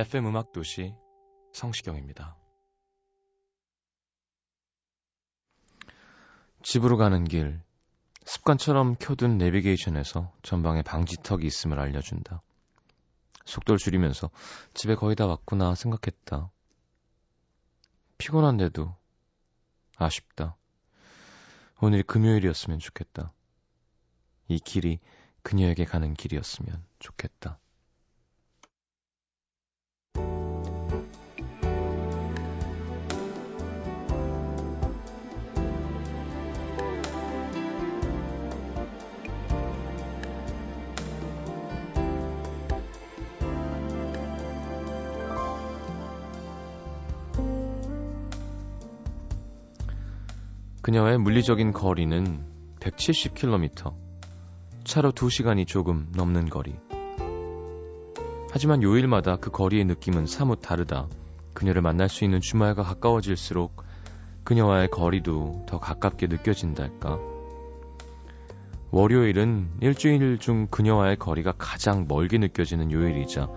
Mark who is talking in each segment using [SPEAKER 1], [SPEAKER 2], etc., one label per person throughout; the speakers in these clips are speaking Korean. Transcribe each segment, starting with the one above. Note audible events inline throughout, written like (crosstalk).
[SPEAKER 1] FM 음악 도시 성시경입니다. 집으로 가는 길 습관처럼 켜둔 내비게이션에서 전방에 방지턱이 있음을 알려준다. 속도를 줄이면서 집에 거의 다 왔구나 생각했다. 피곤한데도 아쉽다. 오늘이 금요일이었으면 좋겠다. 이 길이 그녀에게 가는 길이었으면 좋겠다. 그녀의 물리적인 거리는 170km. 차로 2시간이 조금 넘는 거리. 하지만 요일마다 그 거리의 느낌은 사뭇 다르다. 그녀를 만날 수 있는 주말과 가까워질수록 그녀와의 거리도 더 가깝게 느껴진달까. 월요일은 일주일 중 그녀와의 거리가 가장 멀게 느껴지는 요일이자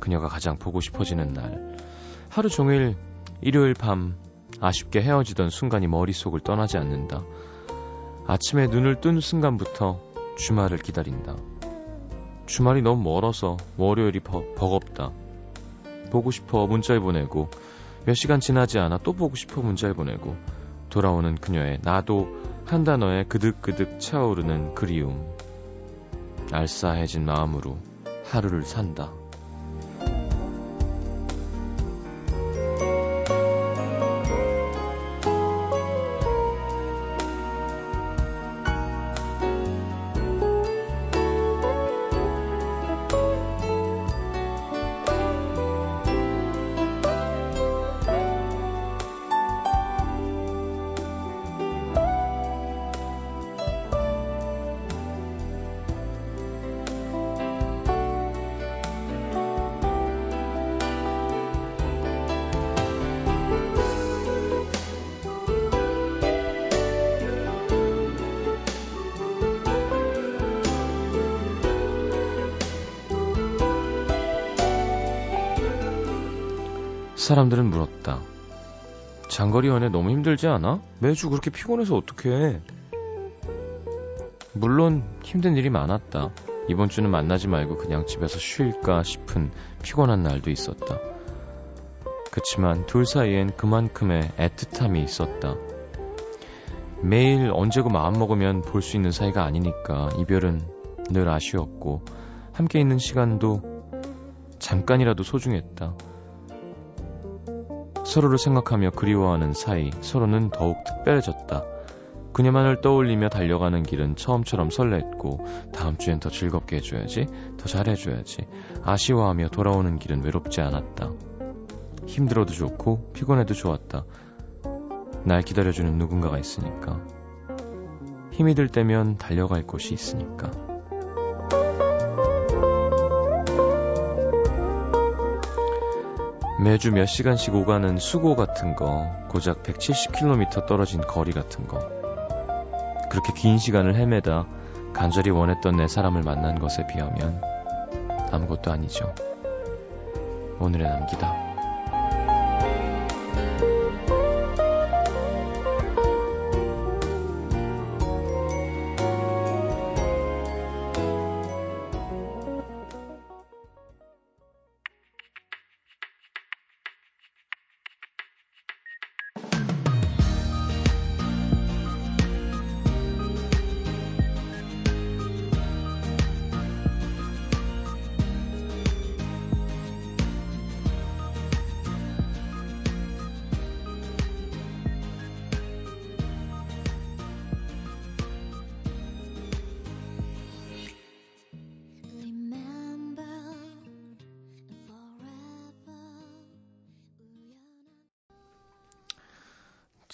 [SPEAKER 1] 그녀가 가장 보고 싶어지는 날. 하루 종일 일요일 밤 아쉽게 헤어지던 순간이 머릿속을 떠나지 않는다. 아침에 눈을 뜬 순간부터 주말을 기다린다. 주말이 너무 멀어서 월요일이 버, 버겁다. 보고 싶어 문자를 보내고 몇 시간 지나지 않아 또 보고 싶어 문자를 보내고 돌아오는 그녀의 나도 한 단어에 그득그득 차오르는 그리움. 알싸해진 마음으로 하루를 산다. 사람들은 물었다. 장거리 연애 너무 힘들지 않아? 매주 그렇게 피곤해서 어떡해? 물론 힘든 일이 많았다. 이번 주는 만나지 말고 그냥 집에서 쉴까 싶은 피곤한 날도 있었다. 그치만 둘 사이엔 그만큼의 애틋함이 있었다. 매일 언제고 마음먹으면 볼 수 있는 사이가 아니니까 이별은 늘 아쉬웠고 함께 있는 시간도 잠깐이라도 소중했다. 서로를 생각하며 그리워하는 사이 서로는 더욱 특별해졌다. 그녀만을 떠올리며 달려가는 길은 처음처럼 설렜고 다음 주엔 더 즐겁게 해줘야지, 더 잘해줘야지. 아쉬워하며 돌아오는 길은 외롭지 않았다. 힘들어도 좋고 피곤해도 좋았다. 날 기다려주는 누군가가 있으니까. 힘이 들 때면 달려갈 곳이 있으니까. 매주 몇 시간씩 오가는 수고 같은 거, 고작 170km 떨어진 거리 같은 거. 그렇게 긴 시간을 헤매다 간절히 원했던 내 사람을 만난 것에 비하면 아무것도 아니죠. 오늘의 남기다.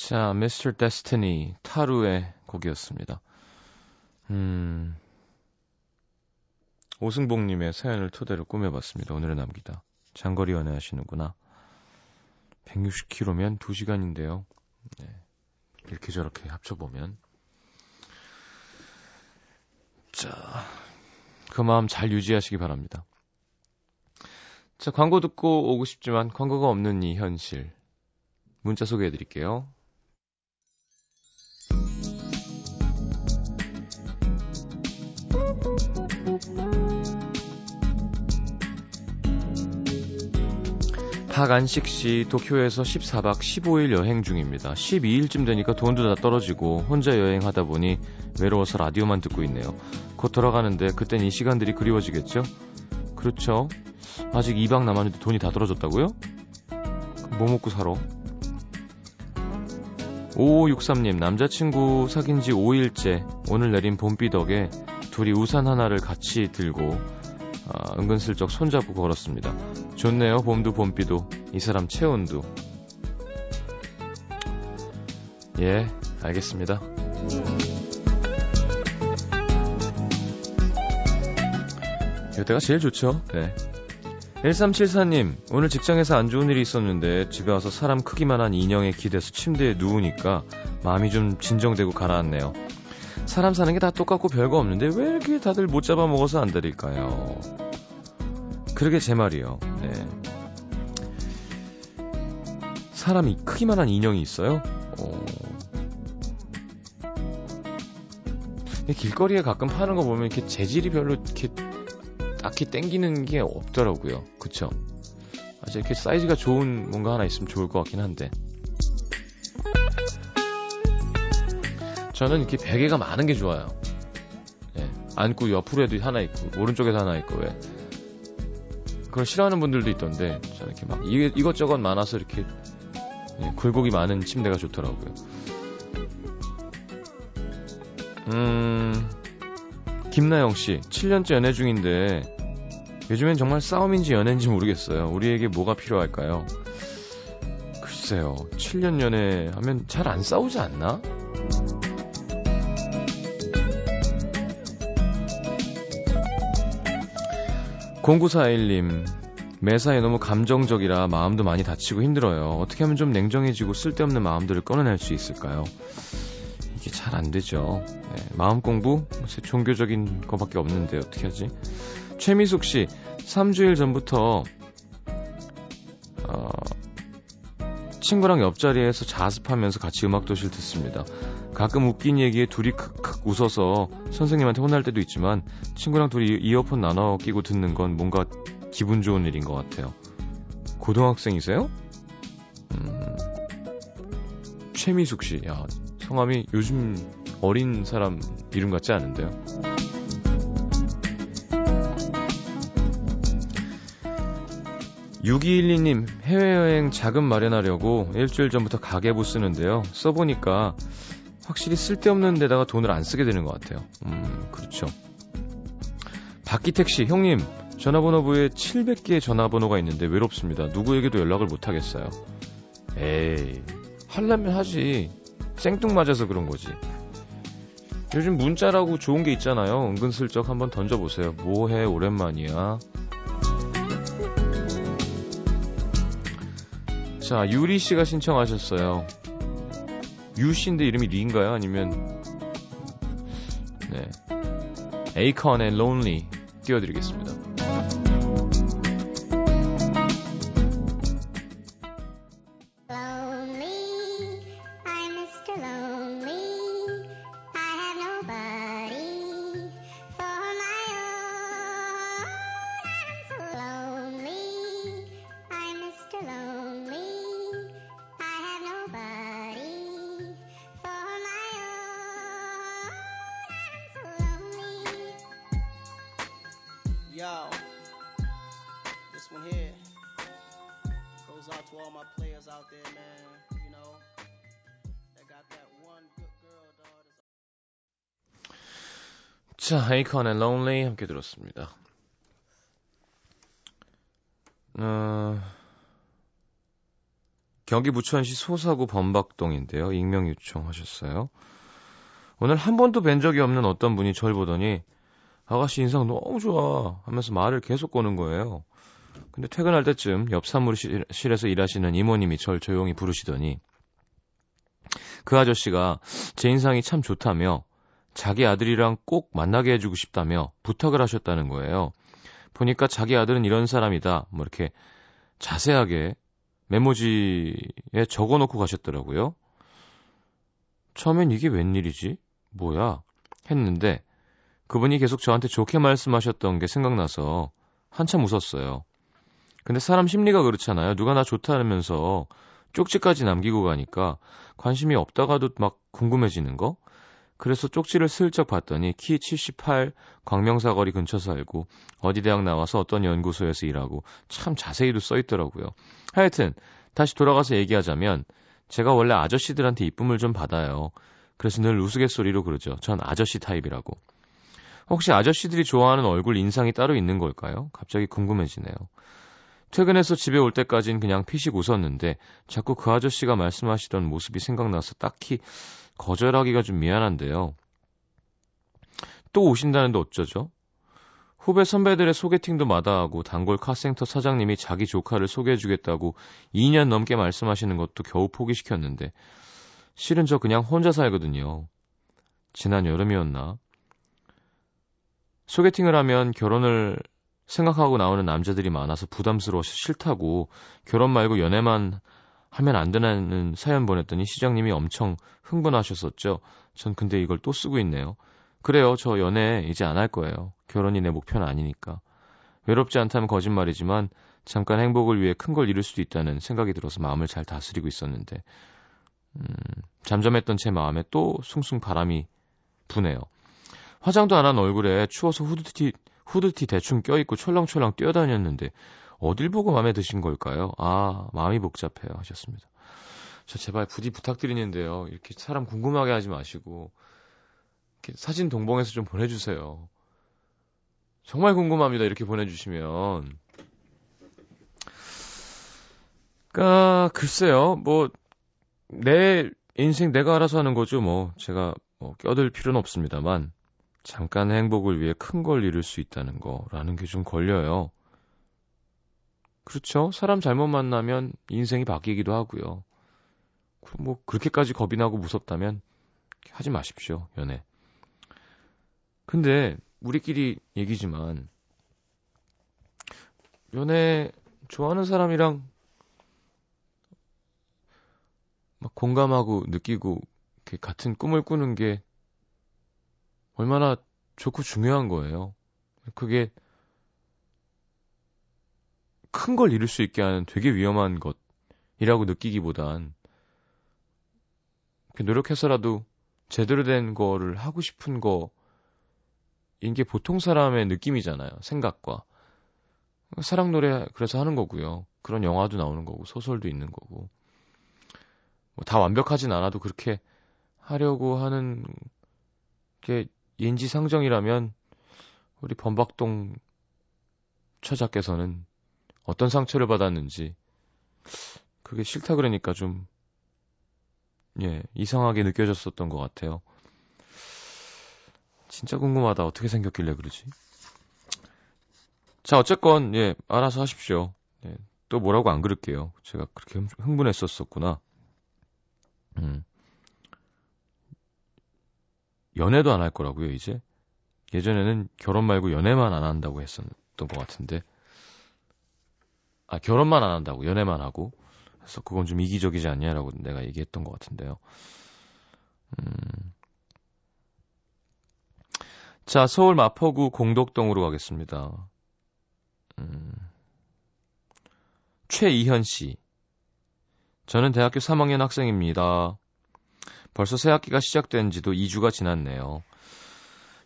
[SPEAKER 1] 자, Mr. Destiny, 타루의 곡이었습니다. 음, 오승복님의 사연을 토대로 꾸며봤습니다. 오늘의 남기다. 장거리 연애 하시는구나. 160km면 2시간인데요. 네. 이렇게 저렇게 합쳐보면. 자, 그 마음 잘 유지하시기 바랍니다. 자, 광고 듣고 오고 싶지만 광고가 없는 이 현실. 문자 소개해 드릴게요. 박안식 씨 도쿄에서 14박 15일 여행 중입니다. 12일쯤 되니까 돈도 다 떨어지고 혼자 여행하다 보니 외로워서 라디오만 듣고 있네요. 곧 돌아가는데 그땐 이 시간들이 그리워지겠죠? 그렇죠. 아직 2박 남았는데 돈이 다 떨어졌다고요? 뭐 먹고 살아? 5563님, 남자친구 사귄 지 5일째 오늘 내린 봄비 덕에 둘이 우산 하나를 같이 들고 아, 은근슬쩍 손잡고 걸었습니다. 좋네요. 봄도 봄비도 이 사람 체온도. 예, 알겠습니다. 이때가 제일 좋죠. 네. 1374님, 오늘 직장에서 안 좋은 일이 있었는데 집에 와서 사람 크기만 한 인형에 기대서 침대에 누우니까 마음이 좀 진정되고 가라앉네요. 사람 사는 게 다 똑같고 별거 없는데 왜 이렇게 다들 못 잡아먹어서 안달릴까요? 그러게 제 말이요. 네. 사람이 크기만 한 인형이 있어요? 어... 길거리에 가끔 파는 거 보면 이렇게 재질이 별로 이렇게 딱히 땡기는 게 없더라고요. 그쵸? 아주 이렇게 사이즈가 좋은 뭔가 하나 있으면 좋을 것 같긴 한데. 저는 이렇게 베개가 많은 게 좋아요. 예. 안고 옆으로 해도 하나 있고, 오른쪽에도 하나 있고, 왜. 그걸 싫어하는 분들도 있던데, 저는 이렇게 막 이, 이것저것 많아서 이렇게 예, 굴곡이 많은 침대가 좋더라고요. 음, 김나영 씨, 7년째 연애 중인데 요즘엔 정말 싸움인지 연애인지 모르겠어요. 우리에게 뭐가 필요할까요? 글쎄요, 7년 연애 하면 잘 안 싸우지 않나? 공구사일님 매사에 너무 감정적이라 마음도 많이 다치고 힘들어요. 어떻게 하면 좀 냉정해지고 쓸데없는 마음들을 꺼내낼 수 있을까요? 이게 잘 안 되죠. 네, 마음 공부? 종교적인 거밖에 없는데 어떻게 하지? 최미숙 씨, 3주일 전부터 어, 친구랑 옆자리에서 자습하면서 같이 음악도시를 듣습니다. 가끔 웃긴 얘기에 둘이 크크 웃어서 선생님한테 혼날 때도 있지만 친구랑 둘이 이어폰 나눠 끼고 듣는 건 뭔가 기분 좋은 일인 것 같아요. 고등학생이세요? 음, 최미숙 씨, 야, 성함이 요즘 어린 사람 이름 같지 않은데요. (6212님) 해외여행 자금 마련하려고 일주일 전부터 가계부 쓰는데요 써보니까 확실히 쓸데없는 데다가 돈을 안 쓰게 되는 것 같아요 음 그렇죠 박기택 씨 형님 전화번호부에 700개의 전화번호가 있는데 외롭습니다 누구에게도 연락을 못 하겠어요 에이 할라면 하지 생뚱맞아서 그런 거지. 요즘 문자라고 좋은 게 있잖아요. 은근슬쩍 한번 던져보세요. 뭐해, 오랜만이야. 자, 유리 씨가 신청하셨어요. 유 씨인데 이름이 리인가요? 아니면, 네. 에이컨의 Lonely 띄워드리겠습니다. 자, Akon and Lonely 함께 들었습니다. 어, 경기 부천시 소사구 범박동인데요. 익명 요청하셨어요. 오늘 한 번도 뵌 적이 없는 어떤 분이 절 보더니 아가씨 인상 너무 좋아 하면서 말을 계속 거는 거예요. 근데 퇴근할 때쯤 옆 사무실에서 일하시는 이모님이 절 조용히 부르시더니 그 아저씨가 제 인상이 참 좋다며 자기 아들이랑 꼭 만나게 해주고 싶다며 부탁을 하셨다는 거예요. 보니까 자기 아들은 이런 사람이다. 뭐 이렇게 자세하게 메모지에 적어 놓고 가셨더라고요. 처음엔 이게 웬일이지? 뭐야? 했는데 그분이 계속 저한테 좋게 말씀하셨던 게 생각나서 한참 웃었어요. 근데 사람 심리가 그렇잖아요. 누가 나 좋다면서 쪽지까지 남기고 가니까 관심이 없다가도 막 궁금해지는 거? 그래서 쪽지를 슬쩍 봤더니 키 78, 광명사거리 근처 살고 어디 대학 나와서 어떤 연구소에서 일하고 참 자세히도 써 있더라고요. 하여튼 다시 돌아가서 얘기하자면 제가 원래 아저씨들한테 이쁨을 좀 받아요. 그래서 늘 우스갯소리로 그러죠. 전 아저씨 타입이라고. 혹시 아저씨들이 좋아하는 얼굴 인상이 따로 있는 걸까요? 갑자기 궁금해지네요. 퇴근해서 집에 올 때까진 그냥 피식 웃었는데 자꾸 그 아저씨가 말씀하시던 모습이 생각나서 딱히 거절하기가 좀 미안한데요. 또 오신다는데 어쩌죠? 후배 선배들의 소개팅도 마다하고 단골 카센터 사장님이 자기 조카를 소개해주겠다고 2년 넘게 말씀하시는 것도 겨우 포기시켰는데 실은 저 그냥 혼자 살거든요. 지난 여름이었나? 소개팅을 하면 결혼을 생각하고 나오는 남자들이 많아서 부담스러워서 싫다고 결혼 말고 연애만 하면 안 되는 사연 보냈더니 시장님이 엄청 흥분하셨었죠. 전 근데 이걸 또 쓰고 있네요. 그래요. 저 연애 이제 안 할 거예요. 결혼이 내 목표는 아니니까. 외롭지 않다면 거짓말이지만 잠깐 행복을 위해 큰걸 이룰 수도 있다는 생각이 들어서 마음을 잘 다스리고 있었는데 음, 잠잠했던 제 마음에 또 숭숭 바람이 부네요. 화장도 안 한 얼굴에 추워서 후드티 후드티 대충 껴입고 철렁철렁 뛰어다녔는데 어딜 보고 마음에 드신 걸까요? 아, 마음이 복잡해요. 하셨습니다. 저 제발 부디 부탁드리는데요. 이렇게 사람 궁금하게 하지 마시고, 이렇게 사진 동봉해서 좀 보내주세요. 정말 궁금합니다. 이렇게 보내주시면. 까, 글쎄요. 뭐, 내 인생 내가 알아서 하는 거죠. 뭐, 제가 뭐 껴들 필요는 없습니다만, 잠깐 행복을 위해 큰걸 이룰 수 있다는 거라는 게 좀 걸려요. 그렇죠. 사람 잘못 만나면 인생이 바뀌기도 하고요. 뭐 그렇게까지 겁이 나고 무섭다면 하지 마십시오. 연애. 근데 우리끼리 얘기지만 연애 좋아하는 사람이랑 막 공감하고 느끼고 같은 꿈을 꾸는 게 얼마나 좋고 중요한 거예요. 그게 큰걸 이룰 수 있게 하는 되게 위험한 것이라고 느끼기보단 노력해서라도 제대로 된 거를 하고 싶은 거인 게 보통 사람의 느낌이잖아요. 생각과. 사랑 노래 그래서 하는 거고요. 그런 영화도 나오는 거고 소설도 있는 거고. 뭐 다 완벽하진 않아도 그렇게 하려고 하는 게 인지상정이라면 우리 범박동 처자께서는 어떤 상처를 받았는지 그게 싫다 그러니까 좀 예, 이상하게 느껴졌었던 것 같아요. 진짜 궁금하다. 어떻게 생겼길래 그러지? 자, 어쨌건, 예, 알아서 하십시오. 예, 또 뭐라고 안 그럴게요. 제가 그렇게 흥분했었었구나. 음. 연애도 안 할 거라고요, 이제. 예전에는 결혼 말고 연애만 안 한다고 했었던 것 같은데. 아, 결혼만 안 한다고, 연애만 하고. 그래서 그건 좀 이기적이지 않냐라고 내가 얘기했던 것 같은데요. 음. 자, 서울 마포구 공덕동으로 가겠습니다. 음. 최이현 씨. 저는 대학교 3학년 학생입니다. 벌써 새 학기가 시작된 지도 2주가 지났네요.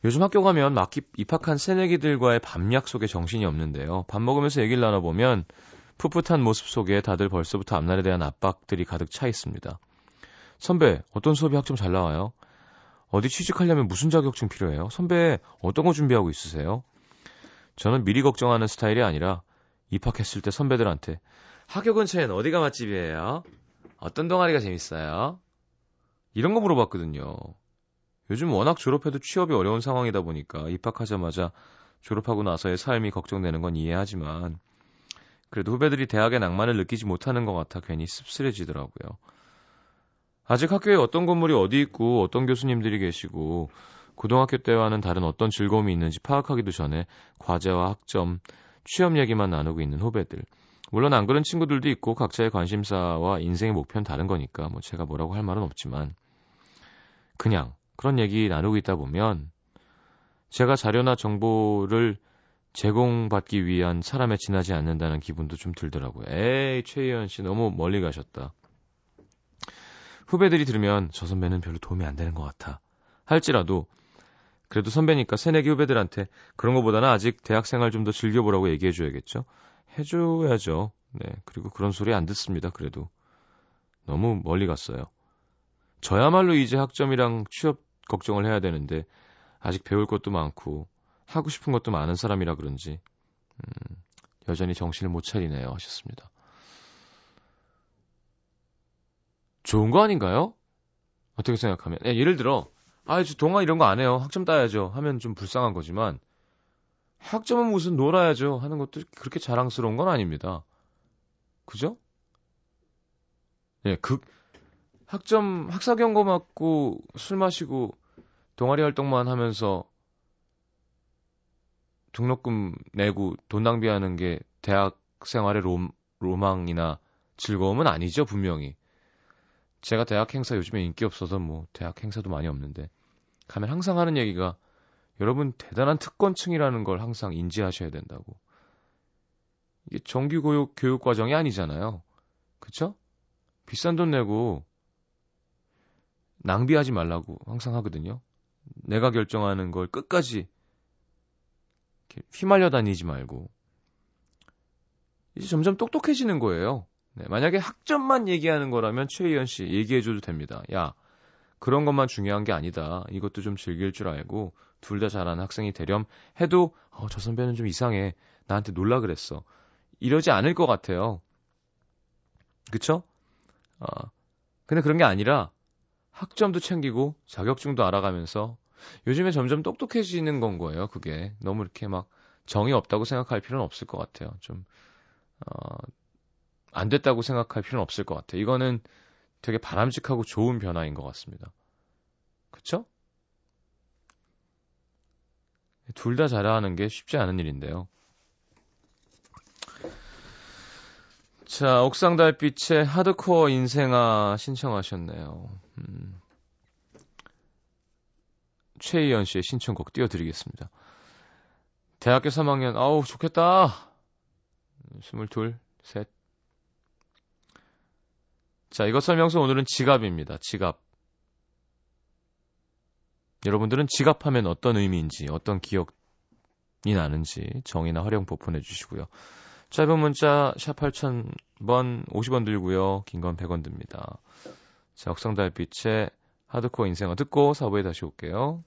[SPEAKER 1] 요즘 학교 가면 막 입학한 새내기들과의 밤 약속에 정신이 없는데요. 밥 먹으면서 얘기를 나눠보면 풋풋한 모습 속에 다들 벌써부터 앞날에 대한 압박들이 가득 차 있습니다. 선배, 어떤 수업이 학점 잘 나와요? 어디 취직하려면 무슨 자격증 필요해요? 선배, 어떤 거 준비하고 있으세요? 저는 미리 걱정하는 스타일이 아니라 입학했을 때 선배들한테 학교 근처엔 어디가 맛집이에요? 어떤 동아리가 재밌어요? 이런 거 물어봤거든요. 요즘 워낙 졸업해도 취업이 어려운 상황이다 보니까 입학하자마자 졸업하고 나서의 삶이 걱정되는 건 이해하지만 그래도 후배들이 대학의 낭만을 느끼지 못하는 것 같아 괜히 씁쓸해지더라고요. 아직 학교에 어떤 건물이 어디 있고 어떤 교수님들이 계시고 고등학교 때와는 다른 어떤 즐거움이 있는지 파악하기도 전에 과제와 학점, 취업 얘기만 나누고 있는 후배들. 물론 안 그런 친구들도 있고 각자의 관심사와 인생의 목표는 다른 거니까 뭐 제가 뭐라고 할 말은 없지만 그냥 그런 얘기 나누고 있다 보면 제가 자료나 정보를 제공받기 위한 사람에 지나지 않는다는 기분도 좀 들더라고요. 에이, 최희연 씨 너무 멀리 가셨다. 후배들이 들으면 저 선배는 별로 도움이 안 되는 것 같아. 할지라도 그래도 선배니까 새내기 후배들한테 그런 것보다는 아직 대학생활 좀 더 즐겨보라고 얘기해줘야겠죠. 해줘야죠. 네. 그리고 그런 소리 안 듣습니다. 그래도. 너무 멀리 갔어요. 저야말로 이제 학점이랑 취업 걱정을 해야 되는데 아직 배울 것도 많고 하고 싶은 것도 많은 사람이라 그런지 음, 여전히 정신을 못 차리네요 하셨습니다. 좋은 거 아닌가요? 어떻게 생각하면 예, 예를 들어 아, 저 동화 이런 거 안 해요. 학점 따야죠. 하면 좀 불쌍한 거지만 학점은 무슨 놀아야죠 하는 것도 그렇게 자랑스러운 건 아닙니다. 그죠? 예, 그 학점 학사 경고 맞고 술 마시고 동아리 활동만 하면서 등록금 내고 돈 낭비하는 게 대학 생활의 로, 로망이나 즐거움은 아니죠, 분명히. 제가 대학 행사 요즘에 인기 없어서 뭐 대학 행사도 많이 없는데 가면 항상 하는 얘기가 여러분 대단한 특권층이라는 걸 항상 인지하셔야 된다고. 이게 정규 교육 교육 과정이 아니잖아요. 그쵸? 비싼 돈 내고 낭비하지 말라고 항상 하거든요. 내가 결정하는 걸 끝까지 휘말려 다니지 말고 이제 점점 똑똑해지는 거예요. 네, 만약에 학점만 얘기하는 거라면 최희연 씨 얘기해줘도 됩니다. 야 그런 것만 중요한 게 아니다. 이것도 좀 즐길 줄 알고 둘 다 잘하는 학생이 되렴 해도 어, 저 선배는 좀 이상해. 나한테 놀라 그랬어. 이러지 않을 것 같아요. 그쵸? 어, 근데 그런 게 아니라 학점도 챙기고 자격증도 알아가면서 요즘에 점점 똑똑해지는 건 거예요. 그게 너무 이렇게 막 정이 없다고 생각할 필요는 없을 것 같아요. 좀 어, 안 됐다고 생각할 필요는 없을 것 같아요. 이거는 되게 바람직하고 좋은 변화인 것 같습니다. 그쵸? 둘 다 잘하는 게 쉽지 않은 일인데요. 자, 옥상 달빛의 하드코어 인생아 신청하셨네요. 음. 최희연 씨의 신청곡 띄워드리겠습니다. 대학교 3학년, 아우, 좋겠다. 22, 셋. 자, 이것 설명서 오늘은 지갑입니다. 지갑. 여러분들은 지갑하면 어떤 의미인지, 어떤 기억이 나는지 정의나 활용법 보내주시고요. 짧은 문자 샵 8000번 50원 들고요. 긴 건 100원 듭니다. 자, 옥상달빛의 하드코어 인생어 듣고 4부에 다시 올게요.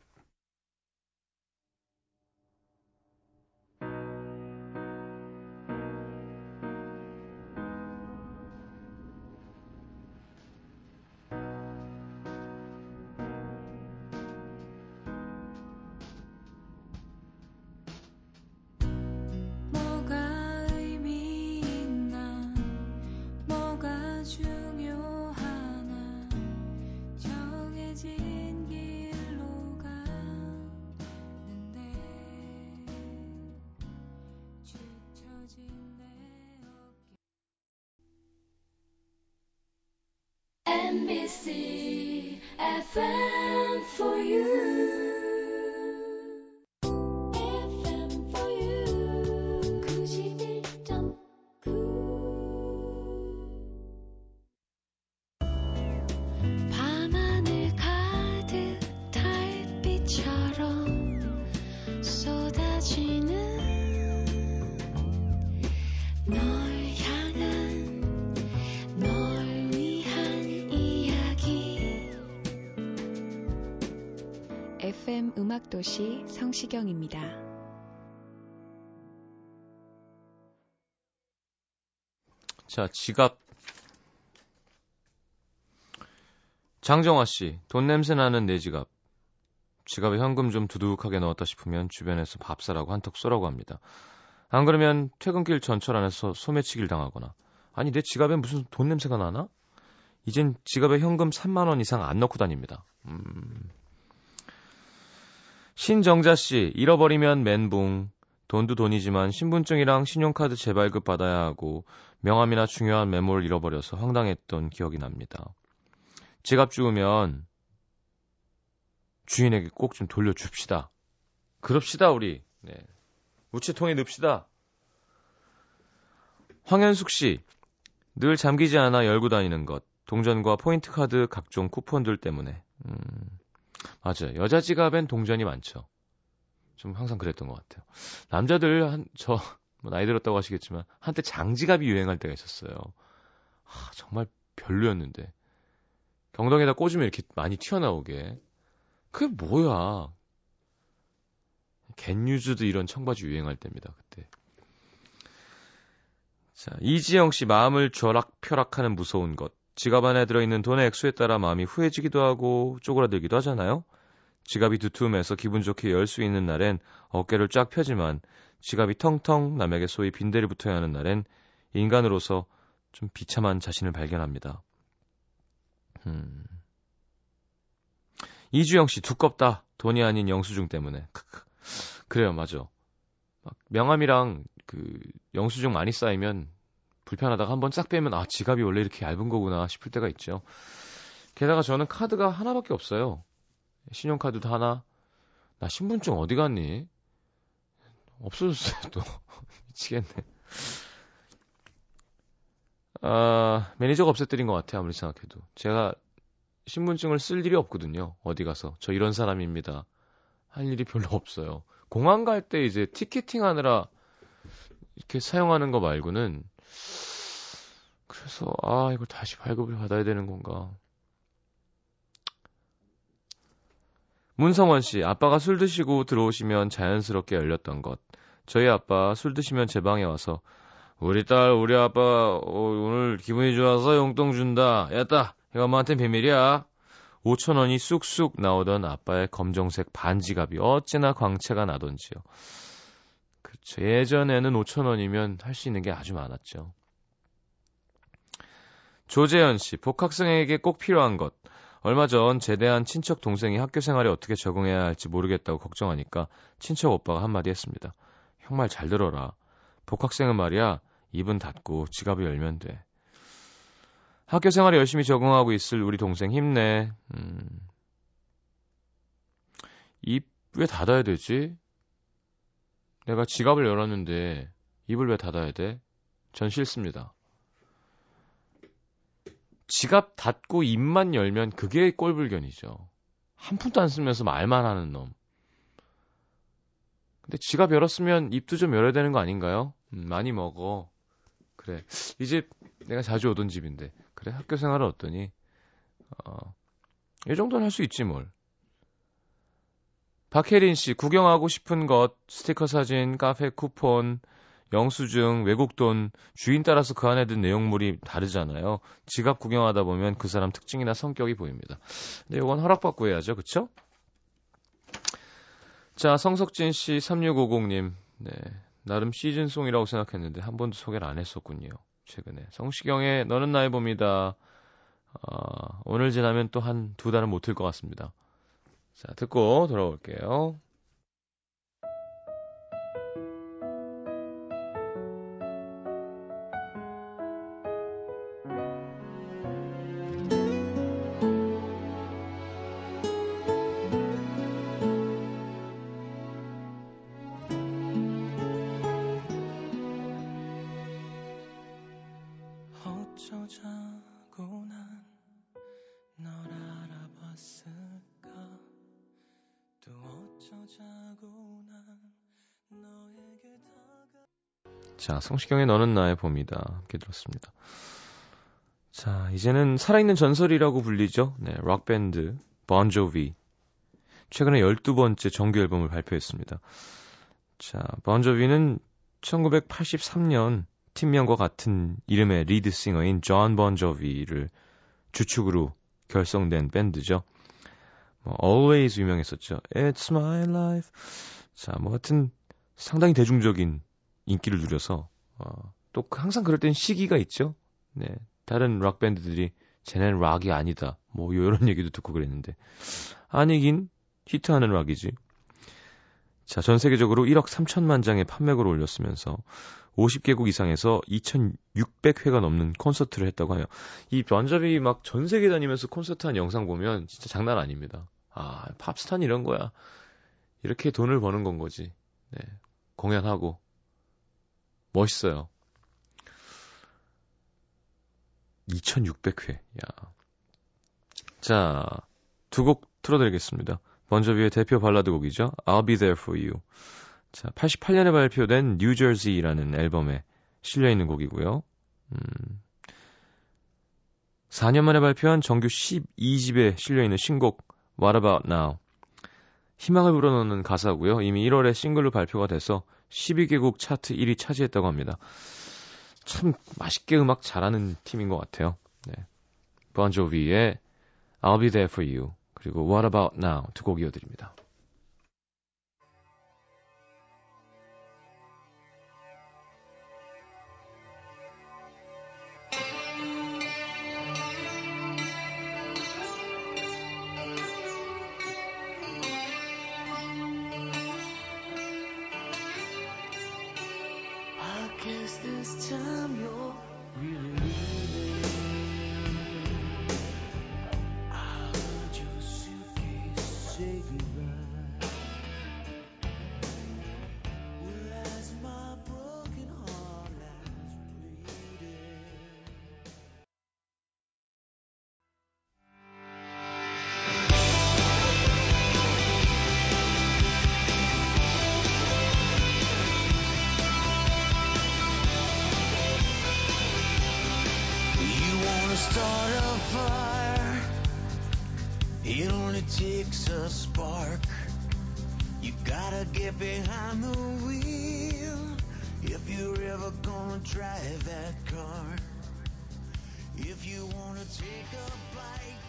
[SPEAKER 2] 음악도시 성시경입니다.
[SPEAKER 1] 자, 지갑. 장정화 씨, 돈 냄새 나는 내 지갑. 지갑에 현금 좀 두둑하게 넣었다 싶으면 주변에서 밥 사라고 한턱 쏘라고 합니다. 안 그러면 퇴근길 전철 안에서 소매치기를 당하거나. 아니, 내 지갑에 무슨 돈 냄새가 나나? 이젠 지갑에 현금 3만 원 이상 안 넣고 다닙니다. 음. 신정자 씨, 잃어버리면 멘붕. 돈도 돈이지만 신분증이랑 신용카드 재발급 받아야 하고 명함이나 중요한 메모를 잃어버려서 황당했던 기억이 납니다. 지갑 주우면 주인에게 꼭 좀 돌려줍시다. 그럽시다, 우리. 네. 우체통에 넣읍시다. 황현숙 씨, 늘 잠기지 않아 열고 다니는 것. 동전과 포인트 카드 각종 쿠폰들 때문에. 음, 맞아요. 여자 지갑엔 동전이 많죠. 좀 항상 그랬던 것 같아요. 남자들 한, 저, (laughs) 뭐 나이 들었다고 하시겠지만, 한때 장지갑이 유행할 때가 있었어요. 아, 정말 별로였는데. 경동에다 꽂으면 이렇게 많이 튀어나오게. 그게 뭐야. 겐유즈도 이런 청바지 유행할 때입니다, 그때. 자, 이지영 씨 마음을 쥐락펴락하는 무서운 것. 지갑 안에 들어있는 돈의 액수에 따라 마음이 후해지기도 하고 쪼그라들기도 하잖아요. 지갑이 두툼해서 기분 좋게 열 수 있는 날엔 어깨를 쫙 펴지만 지갑이 텅텅 남에게 소위 빈대를 붙어야 하는 날엔 인간으로서 좀 비참한 자신을 발견합니다. 음. 이주영 씨 두껍다. 돈이 아닌 영수증 때문에. 크크. 그래요, 맞아. 명함이랑 그 영수증 많이 쌓이면 불편하다가 한번 싹 빼면 아 지갑이 원래 이렇게 얇은 거구나 싶을 때가 있죠. 게다가 저는 카드가 하나밖에 없어요. 신용카드도 하나. 나 신분증 어디 갔니? 없어졌어요 또. (laughs) 미치겠네. 아 매니저가 없애뜨린 것 같아요 아무리 생각해도. 제가 신분증을 쓸 일이 없거든요. 어디 가서 저 이런 사람입니다. 할 일이 별로 없어요. 공항 갈 때 이제 티켓팅 하느라 이렇게 사용하는 거 말고는 그래서 아 이걸 다시 발급을 받아야 되는 건가. 문성원 씨, 아빠가 술 드시고 들어오시면 자연스럽게 열렸던 것. 저희 아빠 술 드시면 제 방에 와서 우리 딸, 우리 아빠 어, 오늘 기분이 좋아서 용돈 준다. 야따, 이거 엄마한테 비밀이야. 5천 원이 쑥쑥 나오던 아빠의 검정색 반지갑이 어찌나 광채가 나던지요. 예전에는 5천 원이면 할 수 있는 게 아주 많았죠. 조재현 씨, 복학생에게 꼭 필요한 것. 얼마 전 제대한 친척 동생이 학교 생활에 어떻게 적응해야 할지 모르겠다고 걱정하니까 친척 오빠가 한마디 했습니다. 형 말 잘 들어라. 복학생은 말이야, 입은 닫고 지갑을 열면 돼. 학교 생활에 열심히 적응하고 있을 우리 동생 힘내. 음. 입 왜 닫아야 되지? 내가 지갑을 열었는데 입을 왜 닫아야 돼? 전 싫습니다. 지갑 닫고 입만 열면 그게 꼴불견이죠. 한 푼도 안 쓰면서 말만 하는 놈. 근데 지갑 열었으면 입도 좀 열어야 되는 거 아닌가요? 음, 많이 먹어. 그래. 이 집 내가 자주 오던 집인데. 그래. 학교 생활은 어떠니? 어, 이 정도는 할 수 있지 뭘. 박혜린 씨, 구경하고 싶은 것, 스티커 사진, 카페 쿠폰, 영수증, 외국돈, 주인 따라서 그 안에 든 내용물이 다르잖아요. 지갑 구경하다 보면 그 사람 특징이나 성격이 보입니다. 근데 이건 허락받고 해야죠. 그쵸? 자, 성석진 씨, 3650님. 네. 나름 시즌송이라고 생각했는데 한 번도 소개를 안 했었군요. 최근에. 성시경의 너는 나의 봄이다. 어, 오늘 지나면 또 한 두 달은 못 틀 것 같습니다. 자, 듣고 돌아올게요. 자, 성시경의 너는 나의 봄이다. 함께 들었습니다. 자, 이제는 살아있는 전설이라고 불리죠. 네, 록밴드, 본조비. 최근에 12번째 정규 앨범을 발표했습니다. 자, 본조비는 1983년 팀명과 같은 이름의 리드 싱어인 존 본조비를 주축으로 결성된 밴드죠. 뭐 Always 유명했었죠. It's my life. 자, 뭐 하여튼 상당히 대중적인 인기를 누려서 어, 또 항상 그럴 땐 시기가 있죠. 네. 다른 락 밴드들이 쟤네는 락이 아니다. 뭐 이런 (laughs) 얘기도 듣고 그랬는데 아니긴 히트하는 락이지. 자, 전 세계적으로 1억 3천만 장의 판매고를 올렸으면서 50개국 이상에서 2,600회가 넘는 콘서트를 했다고 해요. 이 번잡이 막 전 세계 다니면서 콘서트 한 영상 보면 진짜 장난 아닙니다. 아, 팝스타는 이런 거야. 이렇게 돈을 버는 건 거지. 네. 공연하고. 멋있어요. 2600회. 야. 자, 두 곡 틀어드리겠습니다. 번저비의 대표 발라드 곡이죠. I'll Be There For You. 자, 88년에 발표된 뉴저지라는 앨범에 실려 있는 곡이고요. 음, 4년 만에 발표한 정규 12집에 실려 있는 신곡 What About Now. 희망을 불어넣는 가사고요. 이미 1월에 싱글로 발표가 돼서 12개국 차트 1위 차지했다고 합니다. 참 맛있게 음악 잘하는 팀인 것 같아요. 네. 번조비의 I'll Be There For You 그리고 What About Now 두 곡 이어드립니다. Drive that car. If you wanna take a bite.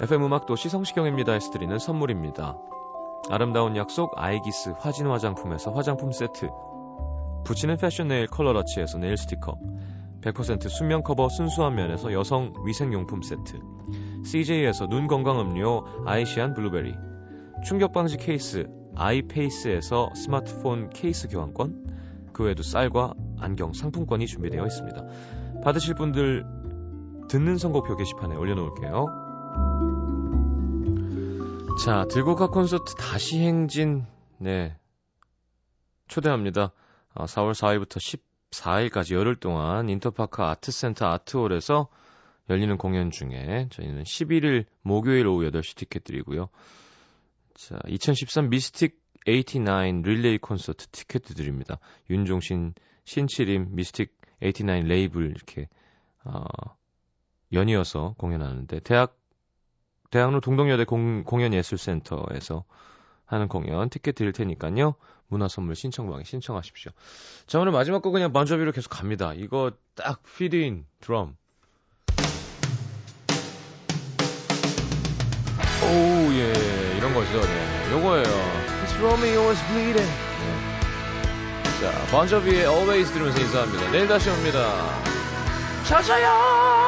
[SPEAKER 1] FM 음악도시 성시경입니다에서 드리는 선물입니다. 아름다운 약속 아이기스 화진 화장품에서 화장품 세트 붙이는 패션 네일 컬러러치에서 네일 스티커 100% 순면 커버 순수한 면에서 여성 위생용품 세트 CJ에서 눈 건강 음료 아이시안 블루베리 충격 방지 케이스 아이페이스에서 스마트폰 케이스 교환권 그 외에도 쌀과 안경 상품권이 준비되어 있습니다. 받으실 분들 듣는 선곡표 게시판에 올려놓을게요. 자, 들국화 콘서트 다시 행진, 네. 초대합니다. 4월 어, 4일부터 14일까지 열흘 동안 인터파크 아트센터 아트홀에서 열리는 공연 중에 저희는 11일 목요일 오후 8시 티켓 드리고요. 자, 2013 미스틱 89 릴레이 콘서트 티켓 드립니다. 윤종신, 신치림, 미스틱 89 레이블 이렇게 어, 연이어서 공연하는데 대학 대학로 동덕여대 공, 공연예술센터에서 하는 공연 티켓 드릴 테니까요. 문화 선물 신청방에 신청하십시오. 자, 오늘 마지막 곡 그냥 먼저비로 계속 갑니다. 이거 딱 피드인 드럼. 오우, 예, 이런 거죠. 네, 요거예요. It's Romeo's Bleeding. 네. 자, 번저비의 Always 들으면서 인사합니다. 내일 다시 옵니다. 찾아요!